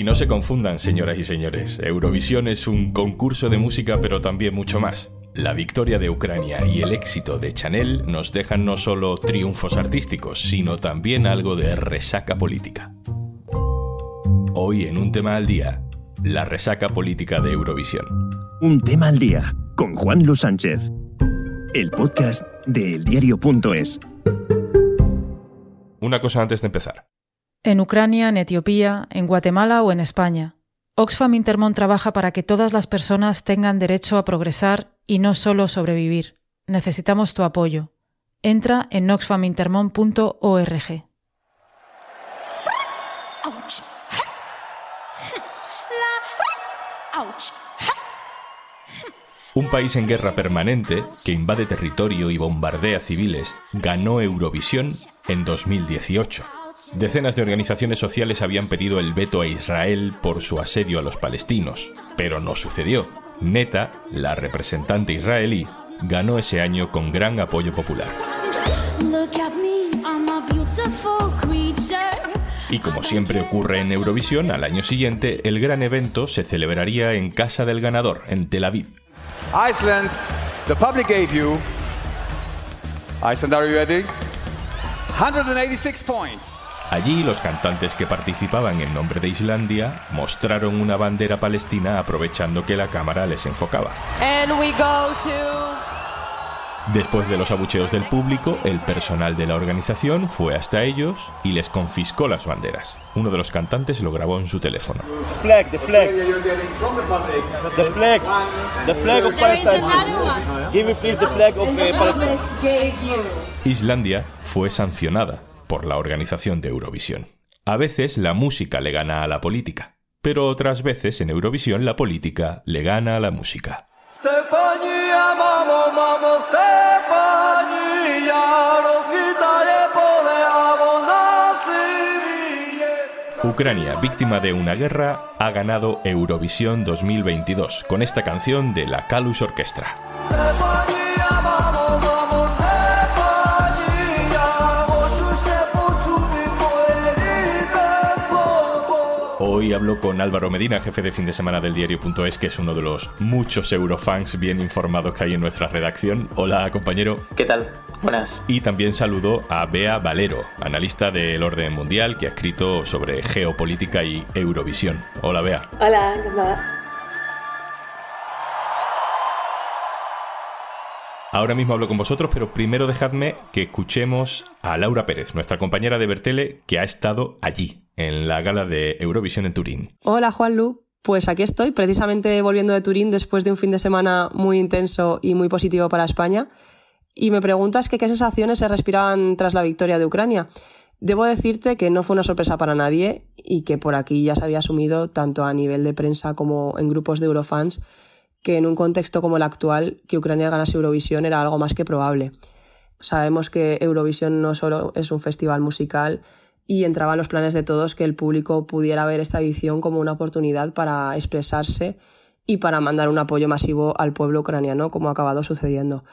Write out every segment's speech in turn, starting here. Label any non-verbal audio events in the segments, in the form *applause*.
Y no se confundan, señoras y señores, Eurovisión es un concurso de música, pero también mucho más. La victoria de Ucrania y el éxito de Chanel nos dejan no solo triunfos artísticos, sino también algo de resaca política. Hoy en un tema al día, la resaca política de Eurovisión. Un tema al día con Juan Luis Sánchez. El podcast de eldiario.es. Una cosa antes de empezar. En Ucrania, en Etiopía, en Guatemala o en España. Oxfam Intermón trabaja para que todas las personas tengan derecho a progresar y no solo sobrevivir. Necesitamos tu apoyo. Entra en oxfamintermon.org. Un país en guerra permanente, que invade territorio y bombardea civiles, ganó Eurovisión en 2018. Decenas de organizaciones sociales habían pedido el veto a Israel por su asedio a los palestinos, pero no sucedió. Neta, la representante israelí, ganó ese año con gran apoyo popular. Y como siempre ocurre en Eurovisión, al año siguiente el gran evento se celebraría en casa del ganador, en Tel Aviv. Iceland, the public gave you. Iceland, are you ready? 186 points. Allí los cantantes que participaban en nombre de Islandia mostraron una bandera palestina aprovechando que la cámara les enfocaba. Después de los abucheos del público, el personal de la organización fue hasta ellos y les confiscó las banderas. Uno de los cantantes lo grabó en su teléfono. uh, Palestine. Islandia fue sancionada por la organización de Eurovisión. A veces la música le gana a la política, pero otras veces en Eurovisión la política le gana a la música. Stefania, mamo, mamo, Stefania. Ucrania, víctima de una guerra, ha ganado Eurovisión 2022 con esta canción de la Kalus Orchestra. Hablo con Álvaro Medina, jefe de fin de semana del diario.es, que es uno de los muchos eurofans bien informados que hay en nuestra redacción. Hola, compañero. ¿Qué tal? Buenas. Y también saludo a Bea Valero, analista del orden mundial, que ha escrito sobre geopolítica y Eurovisión. Hola, Bea. Hola, encantada. Ahora mismo hablo con vosotros, pero primero dejadme que escuchemos a Laura Pérez, nuestra compañera de Bertele, que ha estado allí, en la gala de Eurovisión en Turín. Hola, Juanlu. Pues aquí estoy, precisamente volviendo de Turín después de un fin de semana muy intenso y muy positivo para España. Y me preguntas que qué sensaciones se respiraban tras la victoria de Ucrania. Debo decirte que no fue una sorpresa para nadie y que por aquí ya se había asumido, tanto a nivel de prensa como en grupos de Eurofans, que en un contexto como el actual, que Ucrania ganase Eurovisión era algo más que probable. Sabemos que Eurovisión no solo es un festival musical y entraba en los planes de todos que el público pudiera ver esta edición como una oportunidad para expresarse y para mandar un apoyo masivo al pueblo ucraniano, como ha acabado sucediendo.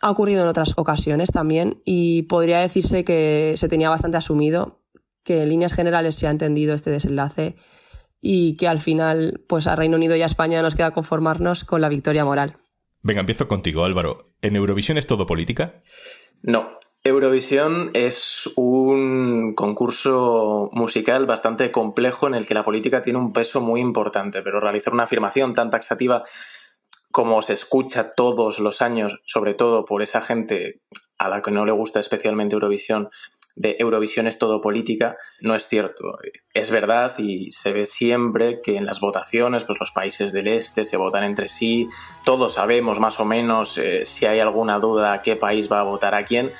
Ha ocurrido en otras ocasiones también y podría decirse que se tenía bastante asumido, que en líneas generales se ha entendido este desenlace y que al final, pues a Reino Unido y a España nos queda conformarnos con la victoria moral. Venga, empiezo contigo, Álvaro. ¿En Eurovisión es todo política? No. Eurovisión es un concurso musical bastante complejo en el que la política tiene un peso muy importante, pero realizar una afirmación tan taxativa como se escucha todos los años, sobre todo por esa gente a la que no le gusta especialmente Eurovisión, de Eurovisión es todo política, no es cierto. Es verdad y se ve siempre que en las votaciones, pues los países del este se votan entre sí, todos sabemos más o menos eh, si hay alguna duda qué país va a votar a quién,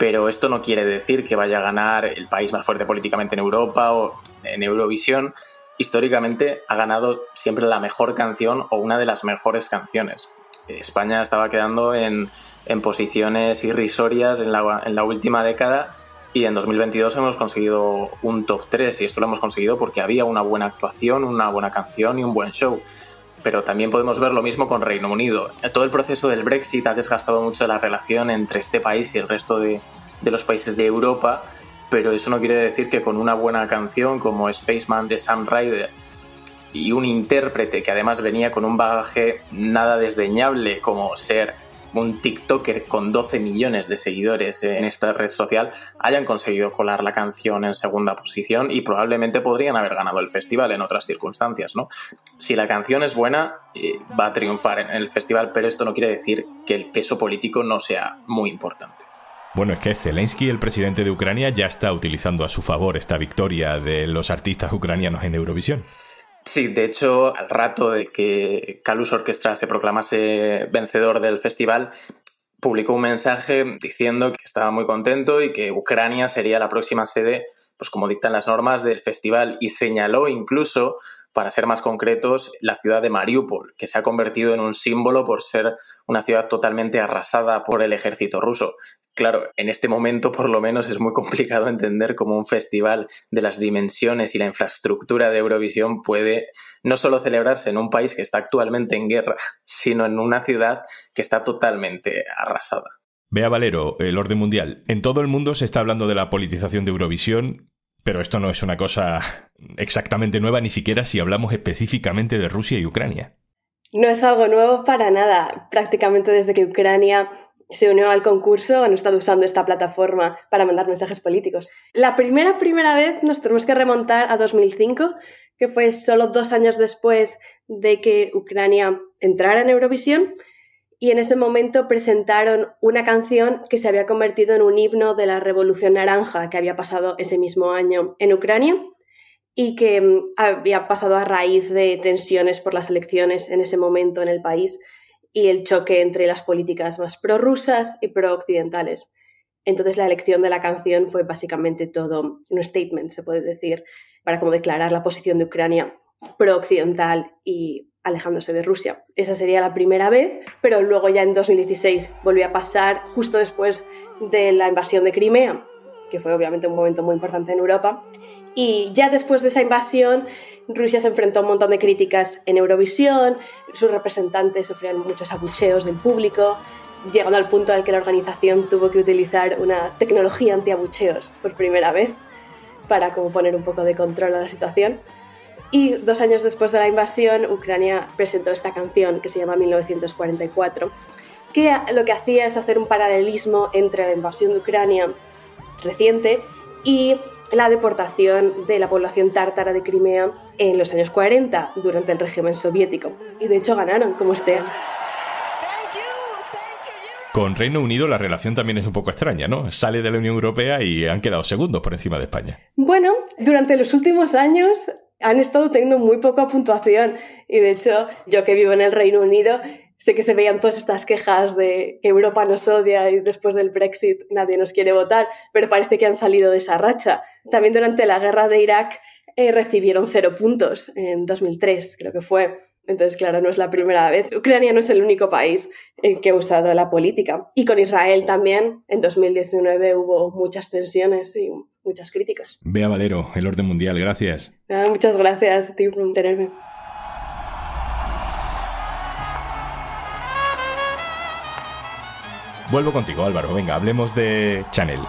pero esto no quiere decir que vaya a ganar el país más fuerte políticamente en Europa o en Eurovisión. Históricamente ha ganado siempre la mejor canción o una de las mejores canciones. España estaba quedando en, en posiciones irrisorias en la, en la última década y en 2022 hemos conseguido un top 3 y esto lo hemos conseguido porque había una buena actuación, una buena canción y un buen show. Pero también podemos ver lo mismo con Reino Unido. Todo el proceso del Brexit ha desgastado mucho la relación entre este país y el resto de, de los países de Europa pero eso no quiere decir que con una buena canción como Spaceman de Sam Ryder y un intérprete que además venía con un bagaje nada desdeñable como ser un TikToker con 12 millones de seguidores en esta red social hayan conseguido colar la canción en segunda posición y probablemente podrían haber ganado el festival en otras circunstancias, ¿no? Si la canción es buena, eh, va a triunfar en el festival, pero esto no quiere decir que el peso político no sea muy importante. Bueno, es que Zelensky, el presidente de Ucrania, ya está utilizando a su favor esta victoria de los artistas ucranianos en Eurovisión. Sí, de hecho, al rato de que Calus Orchestra se proclamase vencedor del festival, publicó un mensaje diciendo que estaba muy contento y que Ucrania sería la próxima sede, pues como dictan las normas del festival, y señaló incluso, para ser más concretos, la ciudad de Mariupol, que se ha convertido en un símbolo por ser una ciudad totalmente arrasada por el ejército ruso. Claro, en este momento por lo menos es muy complicado entender cómo un festival de las dimensiones y la infraestructura de Eurovisión puede no solo celebrarse en un país que está actualmente en guerra, sino en una ciudad que está totalmente arrasada. Vea Valero, el orden mundial. En todo el mundo se está hablando de la politización de Eurovisión, pero esto no es una cosa exactamente nueva, ni siquiera si hablamos específicamente de Rusia y Ucrania. No es algo nuevo para nada. Prácticamente desde que Ucrania se unió al concurso, han estado usando esta plataforma para mandar mensajes políticos. La primera, primera vez nos tenemos que remontar a 2005, que fue solo dos años después de que Ucrania entrara en Eurovisión, y en ese momento presentaron una canción que se había convertido en un himno de la Revolución Naranja que había pasado ese mismo año en Ucrania y que mm, había pasado a raíz de tensiones por las elecciones en ese momento en el país y el choque entre las políticas más prorrusas y pro-occidentales. Entonces la elección de la canción fue básicamente todo un statement, se puede decir, para como declarar la posición de Ucrania pro-occidental y alejándose de Rusia. Esa sería la primera vez, pero luego ya en 2016 volvió a pasar justo después de la invasión de Crimea, que fue obviamente un momento muy importante en Europa. Y ya después de esa invasión, Rusia se enfrentó a un montón de críticas en Eurovisión, sus representantes sufrían muchos abucheos del público, llegando al punto en que la organización tuvo que utilizar una tecnología anti-abucheos por primera vez para como poner un poco de control a la situación. Y dos años después de la invasión, Ucrania presentó esta canción que se llama 1944, que lo que hacía es hacer un paralelismo entre la invasión de Ucrania reciente y la deportación de la población tártara de Crimea en los años 40 durante el régimen soviético. Y de hecho ganaron como este año. Con Reino Unido la relación también es un poco extraña, ¿no? Sale de la Unión Europea y han quedado segundos por encima de España. Bueno, durante los últimos años han estado teniendo muy poca puntuación y de hecho yo que vivo en el Reino Unido sé que se veían todas estas quejas de que Europa nos odia y después del Brexit nadie nos quiere votar, pero parece que han salido de esa racha. También durante la guerra de Irak eh, recibieron cero puntos en 2003, creo que fue. Entonces, claro, no es la primera vez. Ucrania no es el único país en que ha usado la política. Y con Israel también, en 2019 hubo muchas tensiones y muchas críticas. Bea Valero, el orden mundial, gracias. Ah, muchas gracias a ti por tenerme. Vuelvo contigo, Álvaro. Venga, hablemos de Chanel.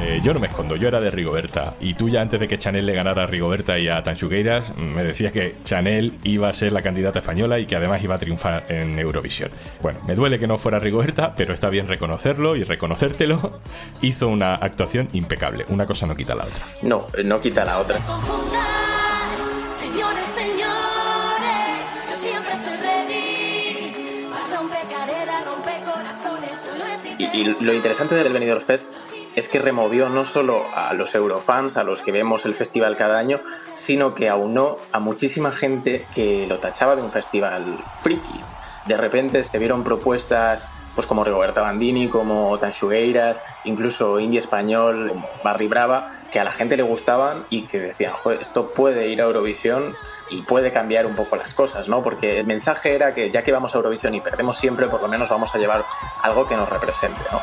Eh, yo no me escondo, yo era de Rigoberta. Y tú ya antes de que Chanel le ganara a Rigoberta y a Tanchugueiras, me decías que Chanel iba a ser la candidata española y que además iba a triunfar en Eurovisión. Bueno, me duele que no fuera Rigoberta, pero está bien reconocerlo y reconocértelo. *laughs* Hizo una actuación impecable. Una cosa no quita la otra. No, no quita la otra. Y, lo interesante del Benidorm Fest es que removió no solo a los eurofans, a los que vemos el festival cada año, sino que aunó a muchísima gente que lo tachaba de un festival friki. De repente se vieron propuestas pues como Rigoberta Bandini, como Tanchugueiras, incluso Indie Español, Barry Brava, que a la gente le gustaban y que decían, joder, esto puede ir a Eurovisión y puede cambiar un poco las cosas, ¿no? Porque el mensaje era que ya que vamos a Eurovisión y perdemos siempre, por lo menos vamos a llevar algo que nos represente, ¿no?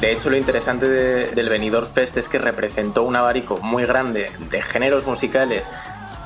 De hecho, lo interesante de- del Benidorm Fest es que representó un abanico muy grande de géneros musicales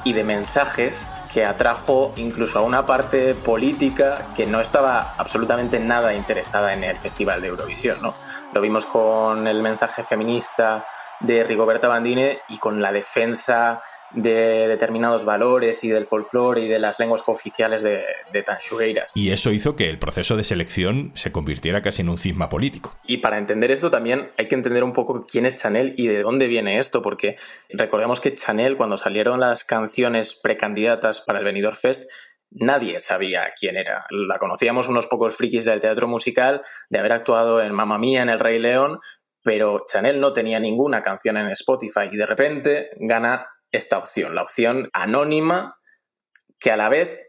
y de mensajes que atrajo incluso a una parte política que no estaba absolutamente nada interesada en el Festival de Eurovisión. ¿no? Lo vimos con el mensaje feminista de Rigoberta Bandine y con la defensa de determinados valores y del folclore y de las lenguas cooficiales de, de Tanchugueiras. Y eso hizo que el proceso de selección se convirtiera casi en un cisma político. Y para entender esto también hay que entender un poco quién es Chanel y de dónde viene esto, porque recordemos que Chanel, cuando salieron las canciones precandidatas para el Benidorm Fest, nadie sabía quién era. La conocíamos unos pocos frikis del teatro musical, de haber actuado en Mamma Mía, en El Rey León, pero Chanel no tenía ninguna canción en Spotify y de repente gana esta opción, la opción anónima que a la vez,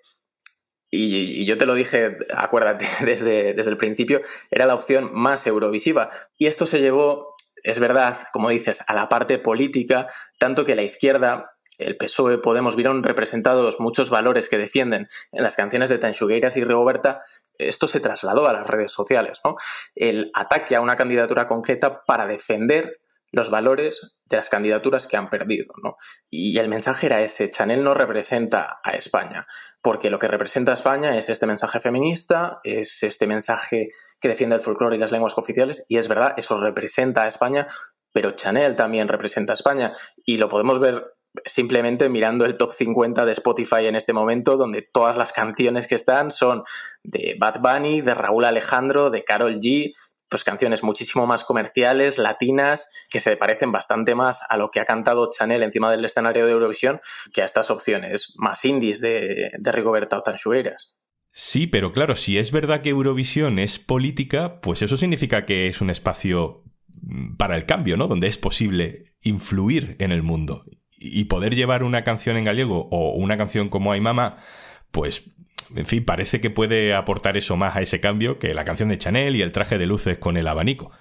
y, yo te lo dije, acuérdate, *laughs* desde, desde el principio, era la opción más eurovisiva. Y esto se llevó, es verdad, como dices, a la parte política, tanto que la izquierda el PSOE, Podemos, vieron representados muchos valores que defienden en las canciones de Tanchugueiras y Rigoberta, esto se trasladó a las redes sociales, ¿no? El ataque a una candidatura concreta para defender los valores de las candidaturas que han perdido. ¿no? Y el mensaje era ese, Chanel no representa a España, porque lo que representa a España es este mensaje feminista, es este mensaje que defiende el folclore y las lenguas oficiales, y es verdad, eso representa a España, pero Chanel también representa a España, y lo podemos ver simplemente mirando el top 50 de Spotify en este momento, donde todas las canciones que están son de Bad Bunny, de Raúl Alejandro, de Carol G, pues canciones muchísimo más comerciales, latinas, que se parecen bastante más a lo que ha cantado Chanel encima del escenario de Eurovisión que a estas opciones más indies de, de Rigoberta o Tanchugueiras. Sí, pero claro, si es verdad que Eurovisión es política, pues eso significa que es un espacio mm, para el cambio, ¿no? Donde es posible influir en el mundo y poder llevar una canción en gallego o una canción como Ay Mama, pues en fin, parece que puede aportar eso más a ese cambio que la canción de Chanel y el traje de luces con el abanico.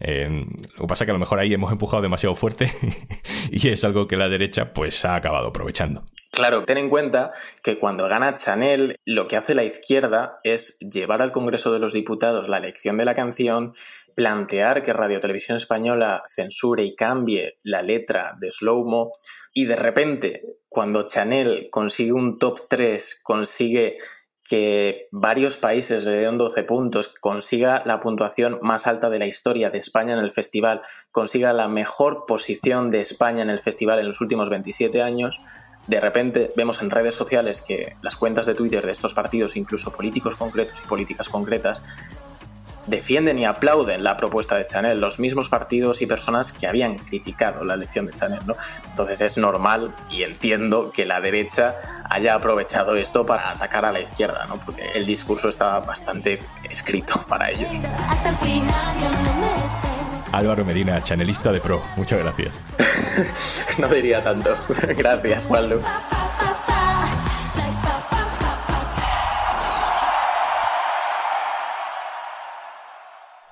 Eh, lo que pasa es que a lo mejor ahí hemos empujado demasiado fuerte *laughs* y es algo que la derecha pues ha acabado aprovechando. Claro, ten en cuenta que cuando gana Chanel, lo que hace la izquierda es llevar al Congreso de los Diputados la elección de la canción, plantear que Radio Televisión Española censure y cambie la letra de Slowmo, y de repente, cuando Chanel consigue un top 3, consigue que varios países le den 12 puntos, consiga la puntuación más alta de la historia de España en el festival, consiga la mejor posición de España en el festival en los últimos 27 años, de repente vemos en redes sociales que las cuentas de Twitter de estos partidos, incluso políticos concretos y políticas concretas, defienden y aplauden la propuesta de Chanel, los mismos partidos y personas que habían criticado la elección de Chanel, ¿no? Entonces es normal y entiendo que la derecha haya aprovechado esto para atacar a la izquierda, ¿no? Porque el discurso estaba bastante escrito *laughs* para ellos. Álvaro Medina, chanelista de pro, muchas gracias. *laughs* no diría tanto. *laughs* Gracias, Juanlu.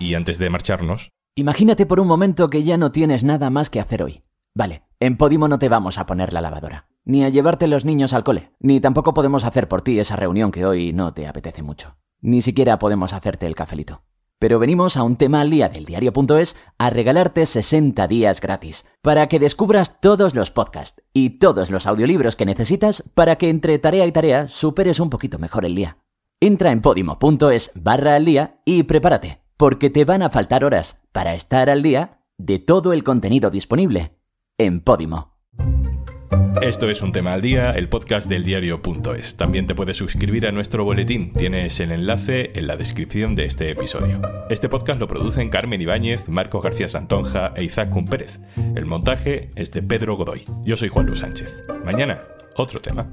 Y antes de marcharnos, Imagínate por un momento que ya no tienes nada más que hacer hoy. Vale, en Podimo no te vamos a poner la lavadora, ni a llevarte los niños al cole, ni tampoco podemos hacer por ti esa reunión que hoy no te apetece mucho. Ni siquiera podemos hacerte el cafelito. Pero venimos a un tema al día del diario.es a regalarte 60 días gratis, para que descubras todos los podcasts y todos los audiolibros que necesitas para que entre tarea y tarea superes un poquito mejor el día. Entra en podimo.es barra al día y prepárate, porque te van a faltar horas para estar al día de todo el contenido disponible en Podimo. esto es un tema al día, el podcast del diario.es. También te puedes suscribir a nuestro boletín, tienes el enlace en la descripción de este episodio. Este podcast lo producen Carmen Ibáñez, Marcos García Santonja e Isaac Kun Pérez. El montaje es de Pedro Godoy. Yo soy Juan Luis Sánchez. Mañana, otro tema.